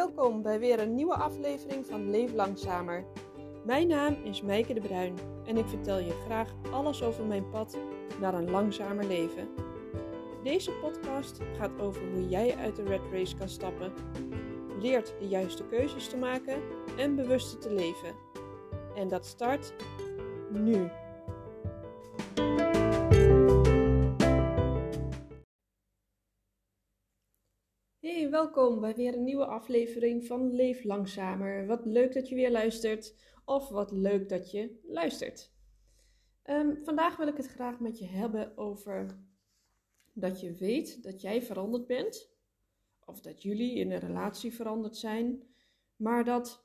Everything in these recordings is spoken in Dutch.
welkom bij weer een nieuwe aflevering van Leef Langzamer. Mijn naam is Meike de Bruin en ik vertel je graag alles over mijn pad naar een langzamer leven. Deze podcast gaat over hoe jij uit de red race kan stappen, leert de juiste keuzes te maken en bewuster te leven. En dat start nu. Welkom bij weer een nieuwe aflevering van Leef Langzamer. Wat leuk dat je weer luistert, of wat leuk dat je luistert. Ehm, vandaag wil ik het graag met je hebben over dat je weet dat jij veranderd bent, of dat jullie in een relatie veranderd zijn, maar dat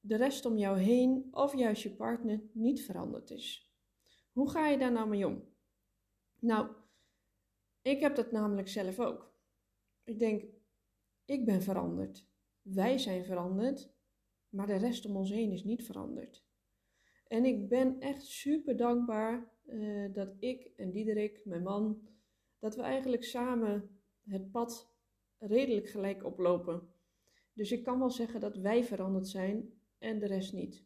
de rest om jou heen, of juist je partner, niet veranderd is. Hoe ga je daar nou mee om? Nou, ik heb dat namelijk zelf ook. Ik denk, ik ben veranderd. Wij zijn veranderd, maar de rest om ons heen is niet veranderd. En ik ben echt super dankbaar uh, dat ik en Diederik, mijn man, dat we eigenlijk samen het pad redelijk gelijk oplopen. Dus ik kan wel zeggen dat wij veranderd zijn en de rest niet.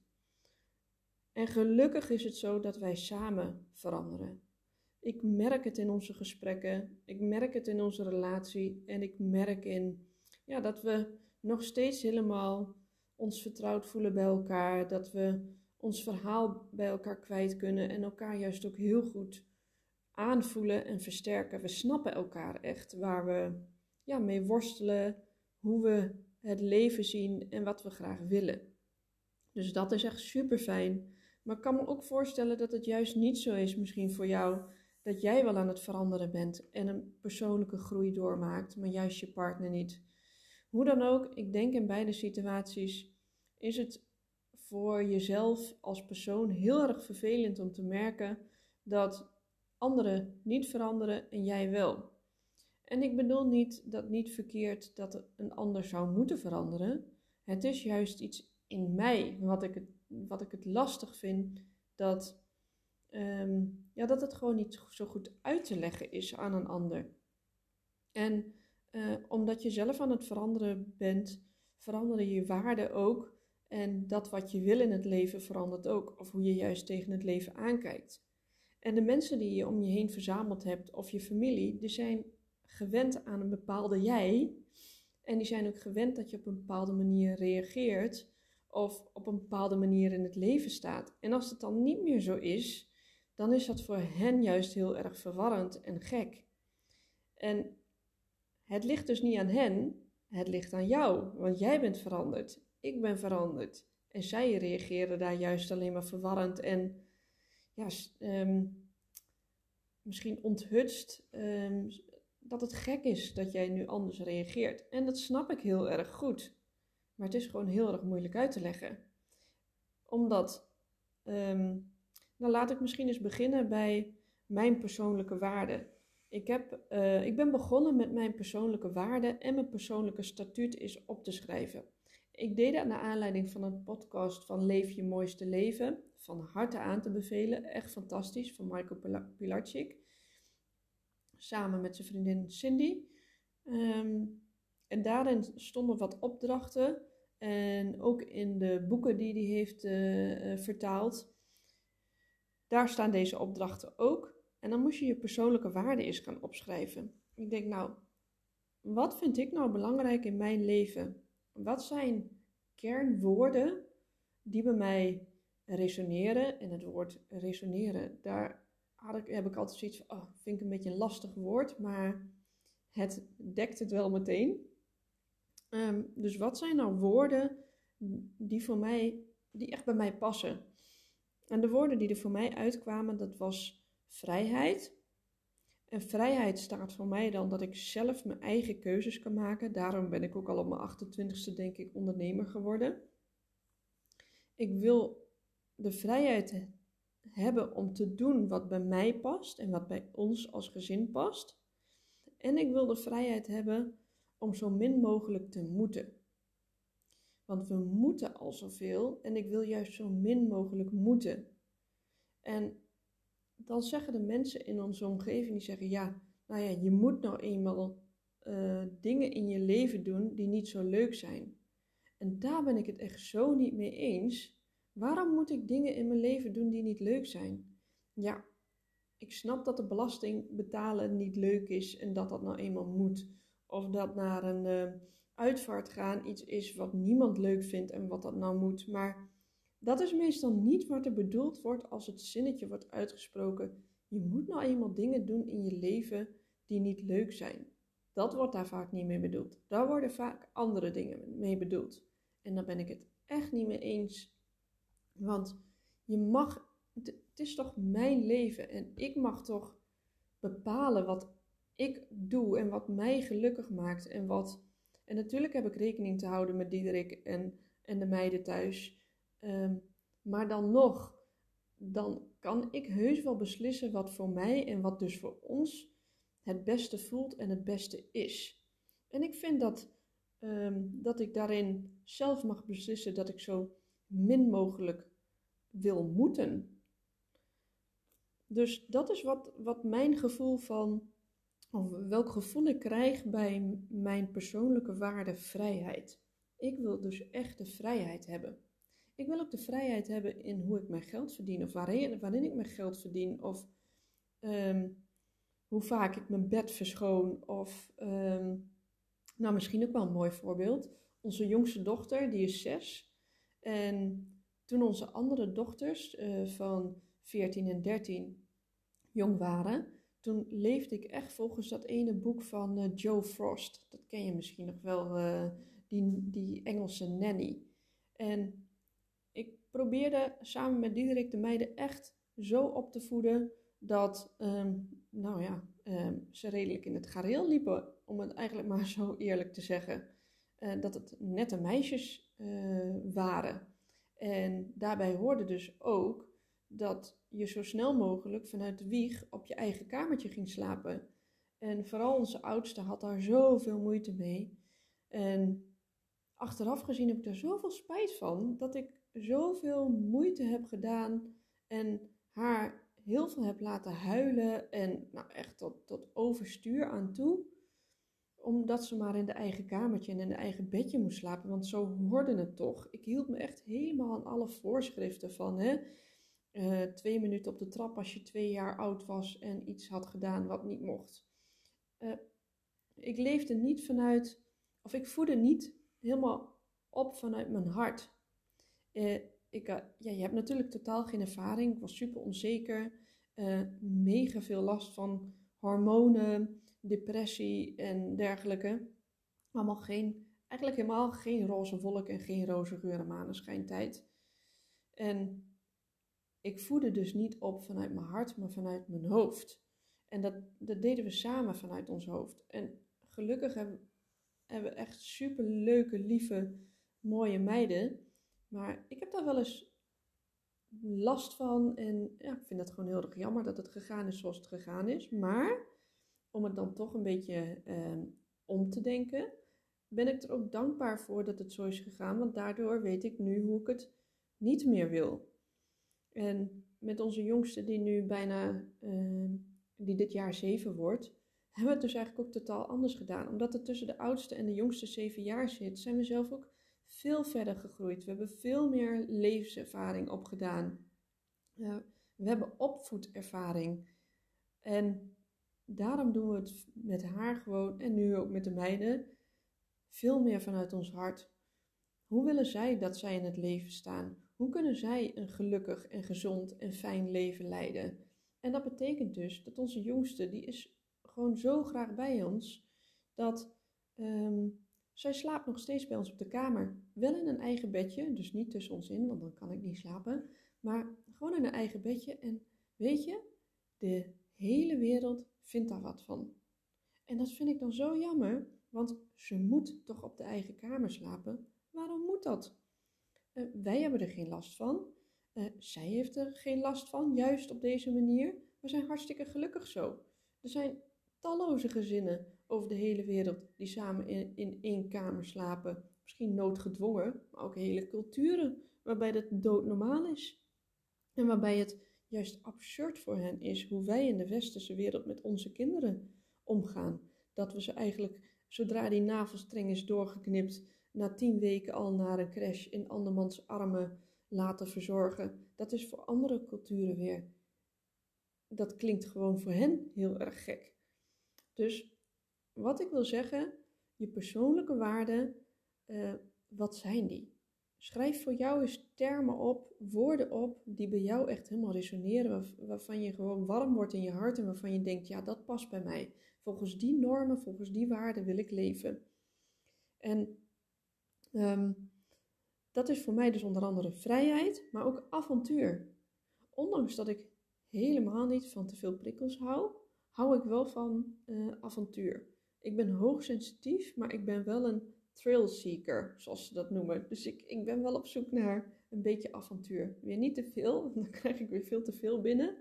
En gelukkig is het zo dat wij samen veranderen. Ik merk het in onze gesprekken, ik merk het in onze relatie en ik merk in ja, dat we nog steeds helemaal ons vertrouwd voelen bij elkaar. Dat we ons verhaal bij elkaar kwijt kunnen en elkaar juist ook heel goed aanvoelen en versterken. We snappen elkaar echt waar we ja, mee worstelen, hoe we het leven zien en wat we graag willen. Dus dat is echt super fijn. Maar ik kan me ook voorstellen dat het juist niet zo is, misschien voor jou, dat jij wel aan het veranderen bent en een persoonlijke groei doormaakt, maar juist je partner niet. Hoe dan ook, ik denk in beide situaties is het voor jezelf als persoon heel erg vervelend om te merken dat anderen niet veranderen en jij wel. En ik bedoel niet dat niet verkeerd dat een ander zou moeten veranderen. Het is juist iets in mij wat ik het, wat ik het lastig vind dat, ehm, ja, dat het gewoon niet zo goed uit te leggen is aan een ander. En uh, omdat je zelf aan het veranderen bent, veranderen je waarden ook. En dat wat je wil in het leven verandert ook. Of hoe je juist tegen het leven aankijkt. En de mensen die je om je heen verzameld hebt, of je familie, die zijn gewend aan een bepaalde jij. En die zijn ook gewend dat je op een bepaalde manier reageert. Of op een bepaalde manier in het leven staat. En als het dan niet meer zo is, dan is dat voor hen juist heel erg verwarrend en gek. En het ligt dus niet aan hen, het ligt aan jou, want jij bent veranderd. Ik ben veranderd. En zij reageren daar juist alleen maar verwarrend en ja, um, misschien onthutst um, dat het gek is dat jij nu anders reageert. En dat snap ik heel erg goed. Maar het is gewoon heel erg moeilijk uit te leggen. Omdat, um, dan laat ik misschien eens beginnen bij mijn persoonlijke waarden. Ik, heb, uh, ik ben begonnen met mijn persoonlijke waarden en mijn persoonlijke statuut is op te schrijven. Ik deed dat naar aanleiding van een podcast van Leef je mooiste leven. Van harte aan te bevelen. Echt fantastisch. Van Michael Pilarczyk. Samen met zijn vriendin Cindy. Um, en daarin stonden wat opdrachten. En ook in de boeken die hij heeft uh, uh, vertaald. Daar staan deze opdrachten ook. En dan moest je je persoonlijke waarden eens gaan opschrijven. Ik denk, nou, wat vind ik nou belangrijk in mijn leven? Wat zijn kernwoorden die bij mij resoneren? En het woord resoneren, daar had ik, heb ik altijd zoiets van, oh, vind ik een beetje een lastig woord, maar het dekt het wel meteen. Um, dus wat zijn nou woorden die voor mij, die echt bij mij passen? En de woorden die er voor mij uitkwamen, dat was vrijheid. En vrijheid staat voor mij dan dat ik zelf mijn eigen keuzes kan maken. Daarom ben ik ook al op mijn 28ste, denk ik, ondernemer geworden. Ik wil de vrijheid hebben om te doen wat bij mij past en wat bij ons als gezin past. En ik wil de vrijheid hebben om zo min mogelijk te moeten. Want we moeten al zoveel en ik wil juist zo min mogelijk moeten. En dan zeggen de mensen in onze omgeving die zeggen: ja, nou ja, je moet nou eenmaal uh, dingen in je leven doen die niet zo leuk zijn. En daar ben ik het echt zo niet mee eens. Waarom moet ik dingen in mijn leven doen die niet leuk zijn? Ja, ik snap dat de belasting betalen niet leuk is en dat dat nou eenmaal moet. Of dat naar een uh, uitvaart gaan iets is wat niemand leuk vindt en wat dat nou moet. Maar dat is meestal niet wat er bedoeld wordt als het zinnetje wordt uitgesproken. Je moet nou eenmaal dingen doen in je leven die niet leuk zijn. Dat wordt daar vaak niet mee bedoeld. Daar worden vaak andere dingen mee bedoeld. En daar ben ik het echt niet mee eens. Want je mag, het is toch mijn leven en ik mag toch bepalen wat ik doe en wat mij gelukkig maakt en wat. En natuurlijk heb ik rekening te houden met Diederik en, en de meiden thuis. Ehm, maar dan nog, dan kan ik heus wel beslissen wat voor mij en wat dus voor ons het beste voelt en het beste is. En ik vind dat, ehm, dat ik daarin zelf mag beslissen dat ik zo min mogelijk wil moeten. Dus dat is wat, wat mijn gevoel van, of welk gevoel ik krijg bij mijn persoonlijke waarde vrijheid. Ik wil dus echt de vrijheid hebben. Ik wil ook de vrijheid hebben in hoe ik mijn geld verdien, of waarin, ik mijn geld verdien, of ehm, hoe vaak ik mijn bed verschoon. Of, ehm, nou misschien ook wel een mooi voorbeeld. Onze jongste dochter, die is zes. En toen onze andere dochters uh, van 14 en 13 jong waren, toen leefde ik echt volgens dat ene boek van uh, Joe Frost. Dat ken je misschien nog wel, uh, die, die Engelse nanny. En probeerde samen met Diederik de meiden echt zo op te voeden dat um, nou ja, um, ze redelijk in het gareel liepen, om het eigenlijk maar zo eerlijk te zeggen. Uh, dat het nette meisjes uh, waren. En daarbij hoorde dus ook dat je zo snel mogelijk vanuit de wieg op je eigen kamertje ging slapen. En vooral onze oudste had daar zoveel moeite mee. En achteraf gezien heb ik daar zoveel spijt van dat ik zoveel moeite heb gedaan en haar heel veel heb laten huilen en nou echt tot, tot overstuur aan toe. Omdat ze maar in de eigen kamertje en in de eigen bedje moest slapen, want zo hoorde het toch. Ik hield me echt helemaal aan alle voorschriften van hè. Uh, twee minuten op de trap als je twee jaar oud was en iets had gedaan wat niet mocht. Uh, ik leefde niet vanuit, of ik voedde niet helemaal op vanuit mijn hart. Uh, ik, uh, ja, je hebt natuurlijk totaal geen ervaring. Ik was super onzeker. Uh, mega veel last van hormonen, depressie en dergelijke. Allemaal geen, eigenlijk helemaal geen roze wolk en geen roze geur en maneschijntijd. En ik voedde dus niet op vanuit mijn hart, maar vanuit mijn hoofd. En dat, dat deden we samen vanuit ons hoofd. En gelukkig hebben, hebben we echt super leuke, lieve, mooie meiden maar ik heb daar wel eens last van. En ja, ik vind het gewoon heel erg jammer dat het gegaan is zoals het gegaan is. Maar om het dan toch een beetje eh, om te denken, ben ik er ook dankbaar voor dat het zo is gegaan. Want daardoor weet ik nu hoe ik het niet meer wil. En met onze jongste, die nu bijna, uh, die dit jaar zeven wordt, hebben we het dus eigenlijk ook totaal anders gedaan. Omdat het tussen de oudste en de jongste zeven jaar zit, zijn we zelf ook veel verder gegroeid. We hebben veel meer levenservaring opgedaan. We hebben opvoedervaring. En daarom doen we het met haar gewoon en nu ook met de meiden veel meer vanuit ons hart. Hoe willen zij dat zij in het leven staan? Hoe kunnen zij een gelukkig en gezond en fijn leven leiden? En dat betekent dus dat onze jongste, die is gewoon zo graag bij ons, dat um, zij slaapt nog steeds bij ons op de kamer. Wel in een eigen bedje, dus niet tussen ons in, want dan kan ik niet slapen. Maar gewoon in een eigen bedje. En weet je, de hele wereld vindt daar wat van. En dat vind ik dan zo jammer, want ze moet toch op de eigen kamer slapen. Waarom moet dat? Uh, wij hebben er geen last van. Uh, zij heeft er geen last van, juist op deze manier. We zijn hartstikke gelukkig zo. Er zijn talloze gezinnen over de hele wereld die samen in, in één kamer slapen. Misschien noodgedwongen, maar ook hele culturen waarbij dat doodnormaal is. En waarbij het juist absurd voor hen is hoe wij in de westerse wereld met onze kinderen omgaan. Dat we ze eigenlijk, zodra die navelstreng is doorgeknipt, na tien weken al naar een crash in andermans armen laten verzorgen. Dat is voor andere culturen weer. Dat klinkt gewoon voor hen heel erg gek. Dus wat ik wil zeggen, je persoonlijke waarden, uh, wat zijn die? Schrijf voor jou eens termen op, woorden op, die bij jou echt helemaal resoneren, waarvan je gewoon warm wordt in je hart en waarvan je denkt, ja, dat past bij mij. Volgens die normen, volgens die waarden wil ik leven. En um, dat is voor mij dus onder andere vrijheid, maar ook avontuur. Ondanks dat ik helemaal niet van te veel prikkels hou, hou ik wel van uh, avontuur. Ik ben hoogsensitief, maar ik ben wel een thrill seeker, zoals ze dat noemen. Dus ik, ik ben wel op zoek naar een beetje avontuur. Weer niet te veel, want dan krijg ik weer veel te veel binnen.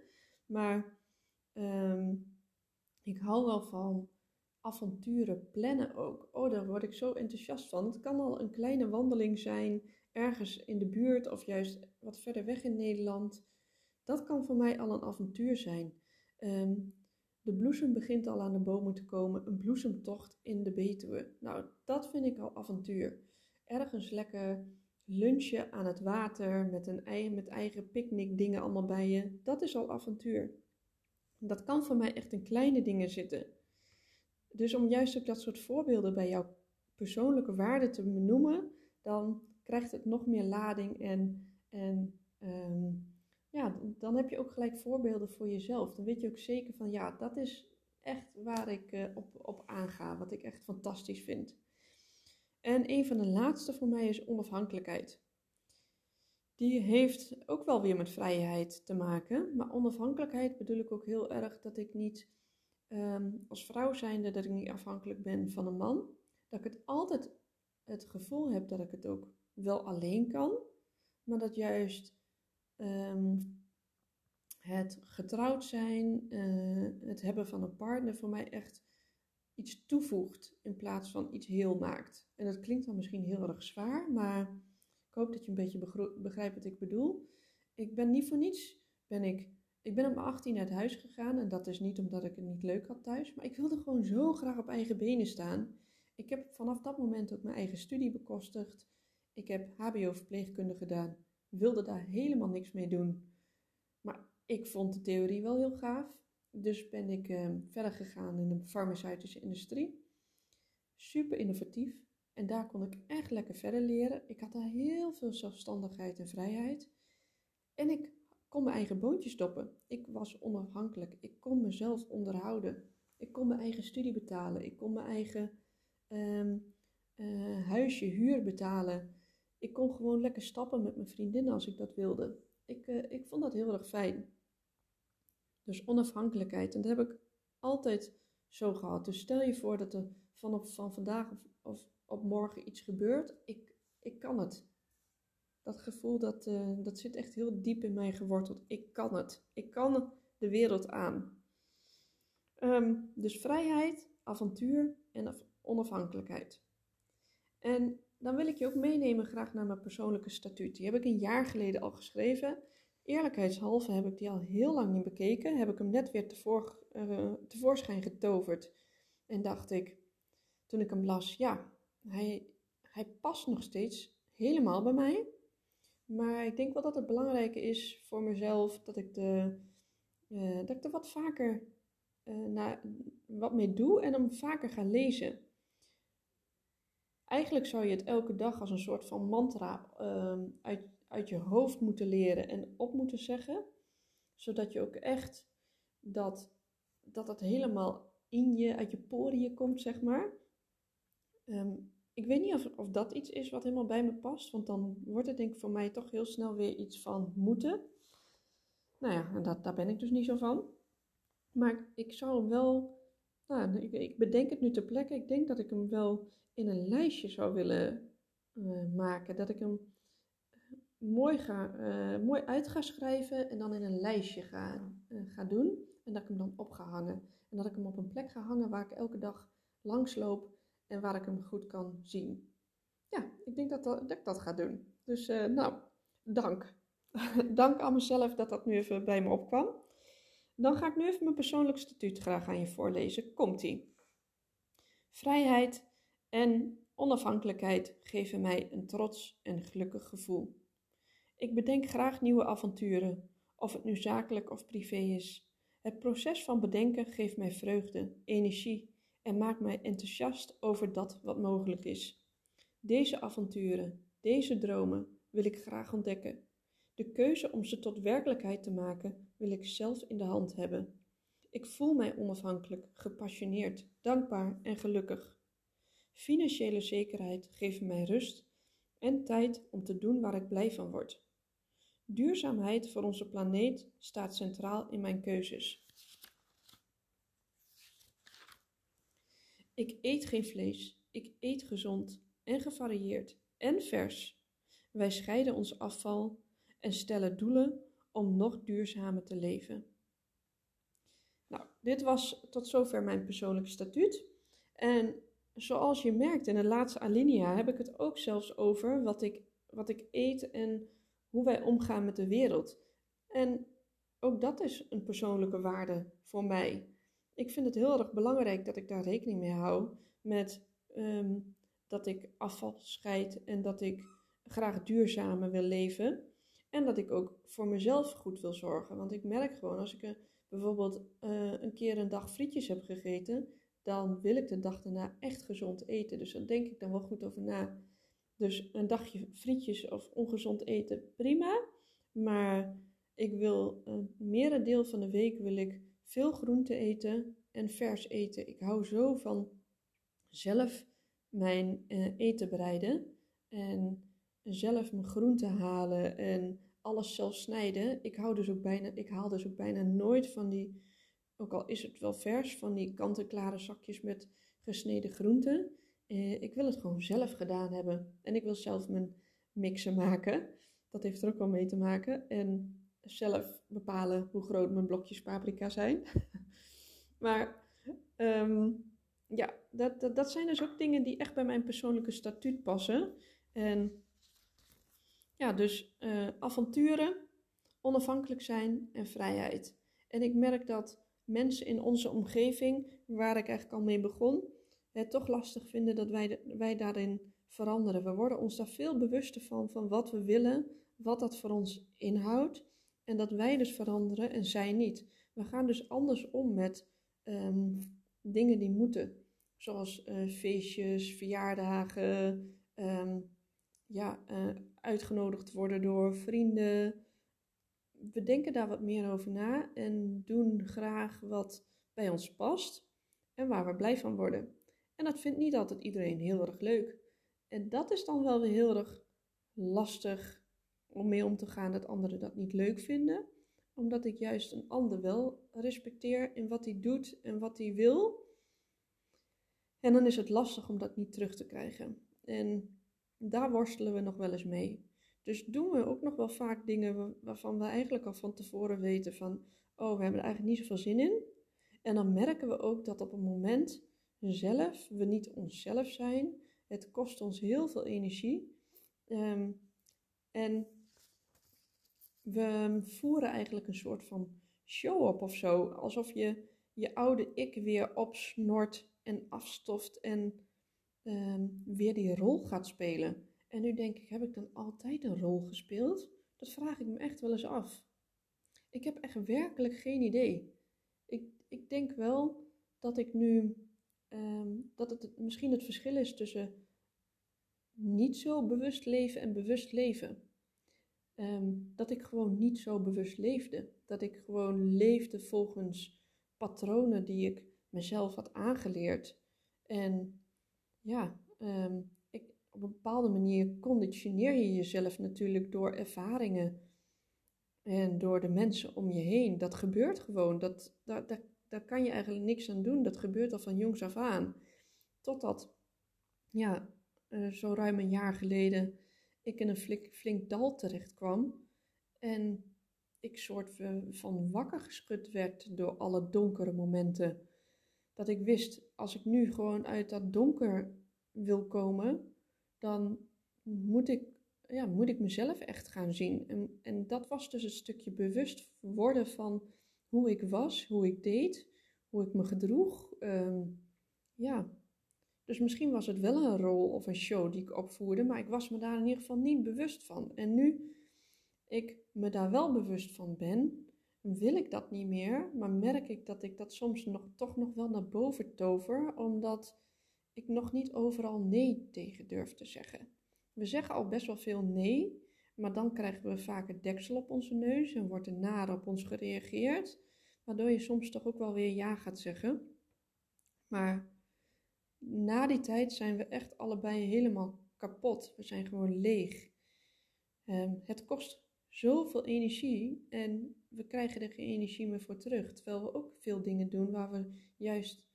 Maar um, ik hou wel van avonturen plannen ook. Oh, daar word ik zo enthousiast van. Het kan al een kleine wandeling zijn, ergens in de buurt of juist wat verder weg in Nederland. Dat kan voor mij al een avontuur zijn. Um, de bloesem begint al aan de bomen te komen, een bloesemtocht in de Betuwe. Nou, dat vind ik al avontuur. Ergens lekker lunchen aan het water met, een eigen, met eigen picknickdingen allemaal bij je. Dat is al avontuur. Dat kan voor mij echt in kleine dingen zitten. Dus om juist ook dat soort voorbeelden bij jouw persoonlijke waarden te benoemen, dan krijgt het nog meer lading en, en um, ja, dan heb je ook gelijk voorbeelden voor jezelf. Dan weet je ook zeker van, ja, dat is echt waar ik uh, op, op aanga, wat ik echt fantastisch vind. En een van de laatste voor mij is onafhankelijkheid. Die heeft ook wel weer met vrijheid te maken. Maar onafhankelijkheid bedoel ik ook heel erg dat ik niet um, als vrouw zijnde, dat ik niet afhankelijk ben van een man. Dat ik het altijd het gevoel heb dat ik het ook wel alleen kan. Maar dat juist Ehm, het getrouwd zijn, uh, het hebben van een partner voor mij echt iets toevoegt in plaats van iets heel maakt. En dat klinkt dan misschien heel erg zwaar, maar ik hoop dat je een beetje begrijpt wat ik bedoel. Ik ben niet voor niets, ben ik, ik ben mijn 18 uit huis gegaan en dat is niet omdat ik het niet leuk had thuis, maar ik wilde gewoon zo graag op eigen benen staan. Ik heb vanaf dat moment ook mijn eigen studie bekostigd. Ik heb HBO-verpleegkunde gedaan wilde daar helemaal niks mee doen. Maar ik vond de theorie wel heel gaaf. Dus ben ik uh, verder gegaan in de farmaceutische industrie. Super innovatief. En daar kon ik echt lekker verder leren. Ik had daar heel veel zelfstandigheid en vrijheid. En ik kon mijn eigen boontjes stoppen. Ik was onafhankelijk. Ik kon mezelf onderhouden. Ik kon mijn eigen studie betalen. Ik kon mijn eigen um, uh, huisje, huur betalen. Ik kon gewoon lekker stappen met mijn vriendinnen als ik dat wilde. Ik, uh, ik vond dat heel erg fijn. Dus onafhankelijkheid. En dat heb ik altijd zo gehad. Dus stel je voor dat er van, op, van vandaag of, op morgen iets gebeurt. Ik, ik kan het. Dat gevoel dat, uh, dat zit echt heel diep in mij geworteld. Ik kan het. Ik kan de wereld aan. Um, dus vrijheid, avontuur en onafhankelijkheid. En dan wil ik je ook meenemen graag naar mijn persoonlijke statuut. Die heb ik een jaar geleden al geschreven. Eerlijkheidshalve heb ik die al heel lang niet bekeken. Heb ik hem net weer uh, tevoorschijn getoverd. En dacht ik, toen ik hem las, ja, hij, hij past nog steeds helemaal bij mij. Maar ik denk wel dat het belangrijk is voor mezelf dat ik, de, uh, dat ik er wat vaker naar, wat mee doe en hem vaker ga lezen. Eigenlijk zou je het elke dag als een soort van mantra ehm, uit, uit je hoofd moeten leren en op moeten zeggen, zodat je ook echt dat, dat het helemaal in je, uit je poriën komt, zeg maar. Ehm, ik weet niet of, of dat iets is wat helemaal bij me past, want dan wordt het denk ik voor mij toch heel snel weer iets van moeten. Nou ja, en dat, daar ben ik dus niet zo van. Maar ik zou hem wel, nou, ik, bedenk het nu ter plekke, ik denk dat ik hem wel in een lijstje zou willen uh, maken. Dat ik hem eh, mooi, ga, uh, mooi uit ga schrijven en dan in een lijstje ga, doen. En dat ik hem dan op ga hangen. En dat ik hem op een plek ga hangen waar ik elke dag langs loop en waar ik hem goed kan zien. Ja, ik denk dat, dat, dat ik dat ga doen. Dus nou, dank. dank aan mezelf dat dat nu even bij me opkwam. Dan ga ik nu even mijn persoonlijk statuut graag aan je voorlezen. Komt-ie. Vrijheid en onafhankelijkheid geven mij een trots en gelukkig gevoel. Ik bedenk graag nieuwe avonturen, of het nu zakelijk of privé is. Het proces van bedenken geeft mij vreugde, energie en maakt mij enthousiast over dat wat mogelijk is. Deze avonturen, deze dromen wil ik graag ontdekken. De keuze om ze tot werkelijkheid te maken wil ik zelf in de hand hebben. Ik voel mij onafhankelijk, gepassioneerd, dankbaar en gelukkig. Financiële zekerheid geeft mij rust en tijd om te doen waar ik blij van word. Duurzaamheid voor onze planeet staat centraal in mijn keuzes. Ik eet geen vlees, ik eet gezond en gevarieerd en vers. Wij scheiden ons afval en stellen doelen om nog duurzamer te leven. Nou, dit was tot zover mijn persoonlijke statuut. En zoals je merkt in de laatste alinea heb ik het ook zelfs over wat ik, wat ik eet en hoe wij omgaan met de wereld. En ook dat is een persoonlijke waarde voor mij. Ik vind het heel erg belangrijk dat ik daar rekening mee hou met ehm, dat ik afval scheid en dat ik graag duurzamer wil leven. En dat ik ook voor mezelf goed wil zorgen. Want ik merk gewoon als ik een, bijvoorbeeld uh, een keer een dag frietjes heb gegeten, dan wil ik de dag daarna echt gezond eten. Dus daar denk ik dan wel goed over na. Dus een dagje frietjes of ongezond eten, prima. Maar ik wil een merendeel van de week wil ik veel groente eten en vers eten. Ik hou zo van zelf mijn uh, eten bereiden en zelf mijn groenten halen en alles zelf snijden. Ik, hou dus ook bijna, ik haal dus ook bijna nooit van die, ook al is het wel vers, van die kant-en-klare zakjes met gesneden groenten. Eh, ik wil het gewoon zelf gedaan hebben. En ik wil zelf mijn mixen maken. Dat heeft er ook wel mee te maken. En zelf bepalen hoe groot mijn blokjes paprika zijn. maar ehm, ja, dat, dat, dat, zijn dus ook dingen die echt bij mijn persoonlijke statuut passen. En ja, dus uh, avonturen, onafhankelijk zijn en vrijheid. En ik merk dat mensen in onze omgeving, waar ik eigenlijk al mee begon, het toch lastig vinden dat wij, wij daarin veranderen. We worden ons daar veel bewuster van, van wat we willen, wat dat voor ons inhoudt. En dat wij dus veranderen en zij niet. We gaan dus anders om met um, dingen die moeten. Zoals uh, feestjes, verjaardagen, um, ja, uh, uitgenodigd worden door vrienden. We denken daar wat meer over na en doen graag wat bij ons past en waar we blij van worden. En dat vindt niet altijd iedereen heel erg leuk. En dat is dan wel weer heel erg lastig om mee om te gaan dat anderen dat niet leuk vinden. Omdat ik juist een ander wel respecteer in wat hij doet en wat hij wil. En dan is het lastig om dat niet terug te krijgen. En daar worstelen we nog wel eens mee. Dus doen we ook nog wel vaak dingen waarvan we eigenlijk al van tevoren weten van, oh, we hebben er eigenlijk niet zoveel zin in. En dan merken we ook dat op een moment zelf we niet onszelf zijn. Het kost ons heel veel energie. Um, en we voeren eigenlijk een soort van show op of zo. Alsof je je oude ik weer opsnort en afstoft en um, weer die rol gaat spelen. En nu denk ik, heb ik dan altijd een rol gespeeld? Dat vraag ik me echt wel eens af. Ik heb echt werkelijk geen idee. Ik, ik denk wel dat ik nu, um, dat het misschien het verschil is tussen niet zo bewust leven en bewust leven. Um, dat ik gewoon niet zo bewust leefde. Dat ik gewoon leefde volgens patronen die ik mezelf had aangeleerd. En ja, um, ik, op een bepaalde manier conditioneer je jezelf natuurlijk door ervaringen en door de mensen om je heen. Dat gebeurt gewoon. Dat, daar, daar, daar kan je eigenlijk niks aan doen. Dat gebeurt al van jongs af aan. Totdat, ja, uh, zo ruim een jaar geleden ik in een flink, flink dal terecht kwam. En ik soort van wakker geschud werd door alle donkere momenten. Dat ik wist, als ik nu gewoon uit dat donker wil komen, dan moet ik, ja, moet ik mezelf echt gaan zien. En, en dat was dus een stukje bewust worden van hoe ik was, hoe ik deed, hoe ik me gedroeg. Um, ja, Dus misschien was het wel een rol of een show die ik opvoerde, maar ik was me daar in ieder geval niet bewust van. En nu ik me daar wel bewust van ben, wil ik dat niet meer, maar merk ik dat ik dat soms nog, toch nog wel naar boven tover, omdat ik nog niet overal nee tegen durf te zeggen. We zeggen al best wel veel nee, maar dan krijgen we vaak het deksel op onze neus en wordt er naar op ons gereageerd, waardoor je soms toch ook wel weer ja gaat zeggen. Maar na die tijd zijn we echt allebei helemaal kapot. We zijn gewoon leeg. Ehm, het kost zoveel energie en we krijgen er geen energie meer voor terug. Terwijl we ook veel dingen doen waar we juist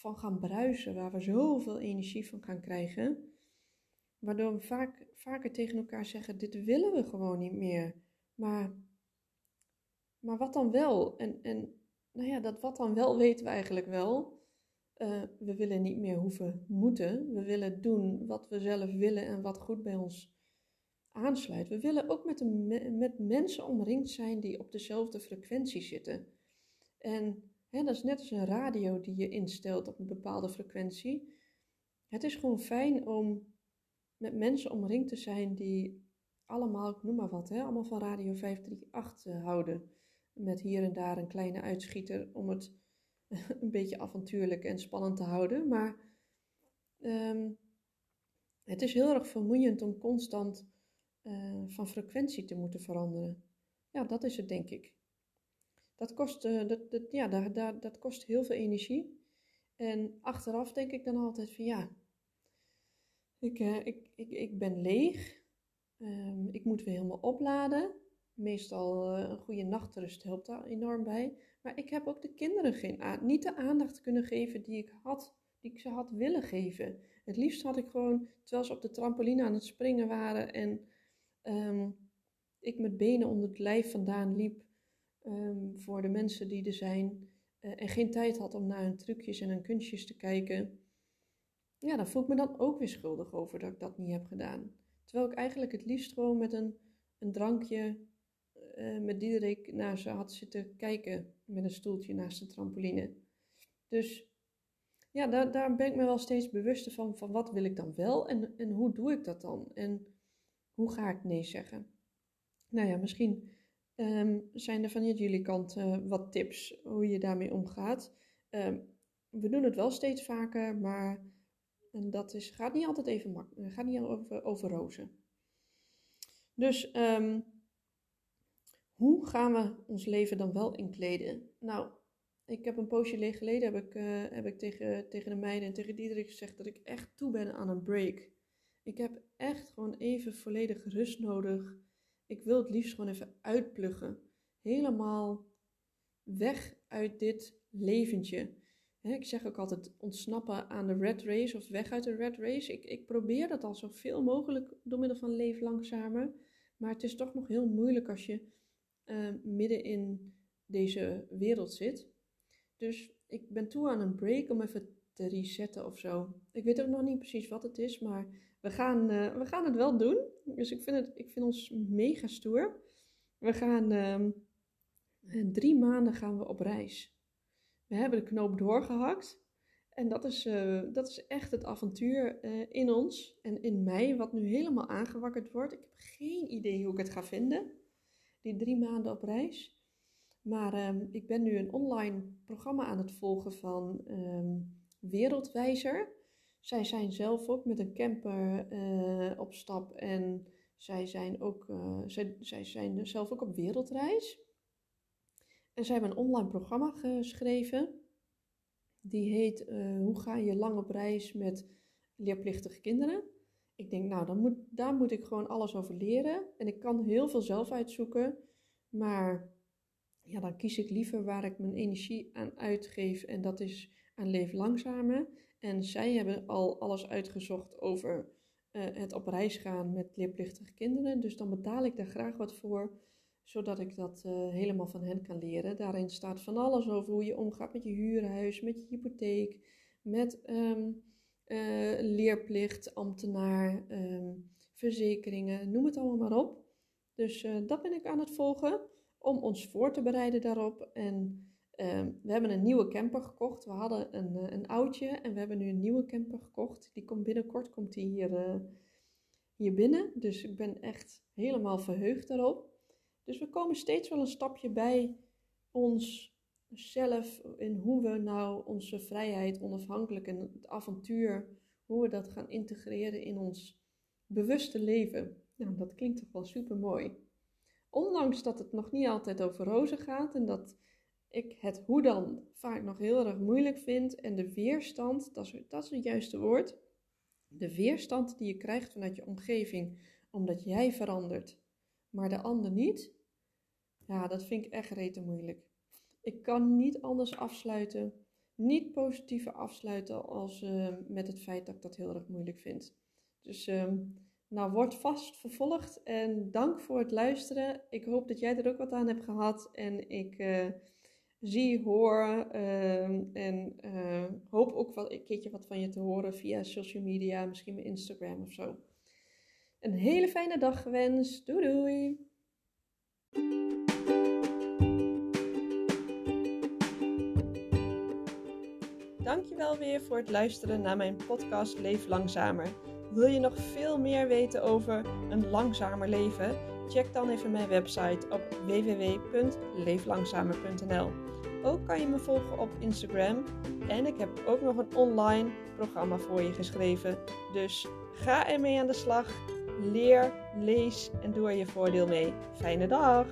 van gaan bruisen, waar we zoveel energie van gaan krijgen. Waardoor we vaak, vaker tegen elkaar zeggen: Dit willen we gewoon niet meer. Maar, maar wat dan wel? En, en nou ja, dat wat dan wel weten we eigenlijk wel. Uh, we willen niet meer hoeven moeten. We willen doen wat we zelf willen en wat goed bij ons aansluit. We willen ook met, een, met mensen omringd zijn die op dezelfde frequentie zitten. En dat is net als een radio die je instelt op een bepaalde frequentie. Het is gewoon fijn om met mensen omringd te zijn die allemaal, ik noem maar wat, allemaal van Radio 538 uh, houden. Met hier en daar een kleine uitschieter om het een beetje avontuurlijk en spannend te houden. Maar um, het is heel erg vermoeiend om constant uh, van frequentie te moeten veranderen. Ja, dat is het denk ik. Dat kost, uh, dat, ja, dat, dat, kost heel veel energie. En achteraf denk ik dan altijd van ja, ik, uh, ik, ik, ik ben leeg. Um, ik moet weer helemaal opladen. Meestal een goede nachtrust helpt daar enorm bij. Maar ik heb ook de kinderen geen niet de aandacht kunnen geven die ik had, die ze had willen geven. Het liefst had ik gewoon, terwijl ze op de trampoline aan het springen waren en um, ik met benen onder het lijf vandaan liep um, voor de mensen die er zijn uh, en geen tijd had om naar hun trucjes en hun kunstjes te kijken. Ja, dan voel ik me dan ook weer schuldig over dat ik dat niet heb gedaan. Terwijl ik eigenlijk het liefst gewoon met een, een drankje uh, met Diederik naar ze had zitten kijken met een stoeltje naast de trampoline. Dus ja, daar, daar ben ik me wel steeds bewuster van, van wat wil ik dan wel en, en hoe doe ik dat dan? En hoe ga ik nee zeggen? Nou ja, misschien um, zijn er van jullie kant uh, wat tips hoe je daarmee omgaat. Um, we doen het wel steeds vaker, maar dat is, gaat niet altijd even makkelijk. gaat niet over, over rozen. Dus um, hoe gaan we ons leven dan wel inkleden? Nou, ik heb een poosje geleden heb ik, uh, heb ik tegen, tegen de meiden en tegen Diederik gezegd dat ik echt toe ben aan een break. Ik heb echt gewoon even volledig rust nodig. Ik wil het liefst gewoon even uitpluggen. Helemaal weg uit dit leventje. ik zeg ook altijd ontsnappen aan de red race of weg uit de red race. Ik, ik probeer dat al zoveel mogelijk door middel van leef langzamer. Maar het is toch nog heel moeilijk als je uh, midden in deze wereld zit. Dus ik ben toe aan een break om even te resetten of zo. Ik weet ook nog niet precies wat het is, maar we gaan, uh, we gaan het wel doen. Dus ik vind, het, ik vind ons mega stoer. We gaan uh, drie maanden gaan we op reis. We hebben de knoop doorgehakt. En dat is, uh, dat is echt het avontuur in ons en in mij, wat nu helemaal aangewakkerd wordt. Ik heb geen idee hoe ik het ga vinden die drie maanden op reis. Maar um, ik ben nu een online programma aan het volgen van um, Wereldwijzer. Zij zijn zelf ook met een camper uh, op stap en zij zijn, ook, uh, zij, zij zijn zelf ook op wereldreis. En zij hebben een online programma geschreven. Die heet uh, Hoe ga je lang op reis met leerplichtige kinderen? ik denk, nou, dan moet, daar moet ik gewoon alles over leren. En ik kan heel veel zelf uitzoeken. Maar ja, dan kies ik liever waar ik mijn energie aan uitgeef. En dat is aan Leef Langzamer. En zij hebben al alles uitgezocht over uh, het op reis gaan met leerplichtige kinderen. Dus dan betaal ik daar graag wat voor, zodat ik dat uh, helemaal van hen kan leren. Daarin staat van alles over hoe je omgaat met je huurhuis, met je hypotheek, met... Um, uh, leerplicht, ambtenaar, um, verzekeringen, noem het allemaal maar op. Dus dat ben ik aan het volgen om ons voor te bereiden daarop. En Ehm, we hebben een nieuwe camper gekocht. We hadden een, uh, een oudje en we hebben nu een nieuwe camper gekocht. Die komt binnenkort komt die hier, uh, hier binnen. Dus ik ben echt helemaal verheugd daarop. Dus we komen steeds wel een stapje bij onszelf in hoe we nou onze vrijheid, onafhankelijk en het avontuur, hoe we dat gaan integreren in ons bewuste leven. Nou, dat klinkt toch wel super mooi. Ondanks dat het nog niet altijd over rozen gaat en dat ik het hoe dan vaak nog heel erg moeilijk vind en de weerstand, dat is, het juiste woord, de weerstand die je krijgt vanuit je omgeving omdat jij verandert, maar de ander niet, ja, dat vind ik echt rete moeilijk. Ik kan niet anders afsluiten, niet positiever afsluiten als uh, met het feit dat ik dat heel erg moeilijk vind. Dus uh, nou, wordt vast vervolgd en dank voor het luisteren. Ik hoop dat jij er ook wat aan hebt gehad en ik uh, zie, hoor ehm, en hoop ook wat, een keertje wat van je te horen via social media, misschien mijn Instagram of zo. Een hele fijne dag gewenst. Doei doei! Dankjewel weer voor het luisteren naar mijn podcast Leef Langzamer. Wil je nog veel meer weten over een langzamer leven? Check dan even mijn website op www.leeflangzamer.nl. Ook kan je me volgen op Instagram en ik heb ook nog een online programma voor je geschreven. Dus ga ermee aan de slag. Leer, lees en doe er je voordeel mee. Fijne dag!